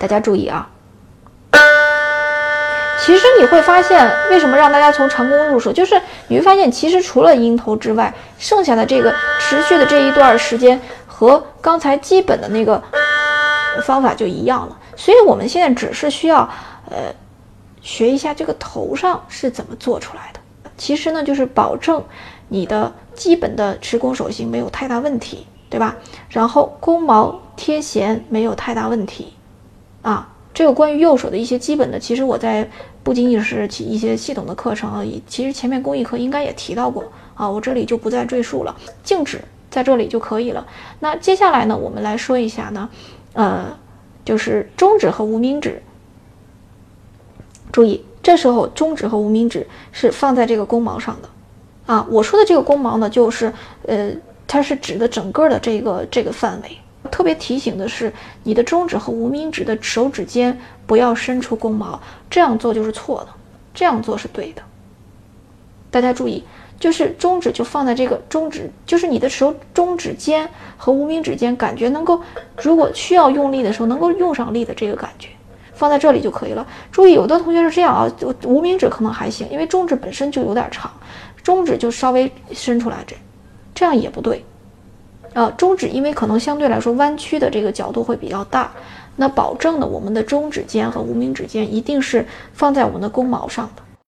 大家注意啊！其实你会发现，为什么让大家从长弓入手，就是你会发现，其实除了音头之外，剩下的这个持续的这一段时间和刚才基本的那个方法就一样了。所以我们现在只是需要呃学一下这个头上是怎么做出来的。其实呢，就是保证你的基本的持弓手型没有太大问题，对吧？然后弓毛贴弦没有太大问题。啊，这个关于右手的一些基本的，其实我在不仅仅是一些系统的课程而已，其实前面公益课应该也提到过啊，我这里就不再赘述了，静止在这里就可以了。那接下来呢，我们来说一下呢，呃，就是中指和无名指。注意，这时候中指和无名指是放在这个弓毛上的，啊，我说的这个弓毛呢，就是呃，它是指的整个的这个这个范围。特别提醒的是，你的中指和无名指的手指尖不要伸出弓毛，这样做就是错的，这样做是对的。大家注意，就是中指就放在这个中指，就是你的手中指尖和无名指尖，感觉能够，如果需要用力的时候能够用上力的这个感觉，放在这里就可以了。注意，有的同学是这样啊，无名指可能还行，因为中指本身就有点长，中指就稍微伸出来这，这样也不对。呃，中指因为可能相对来说弯曲的这个角度会比较大，那保证呢，我们的中指尖和无名指尖一定是放在我们的弓毛上的。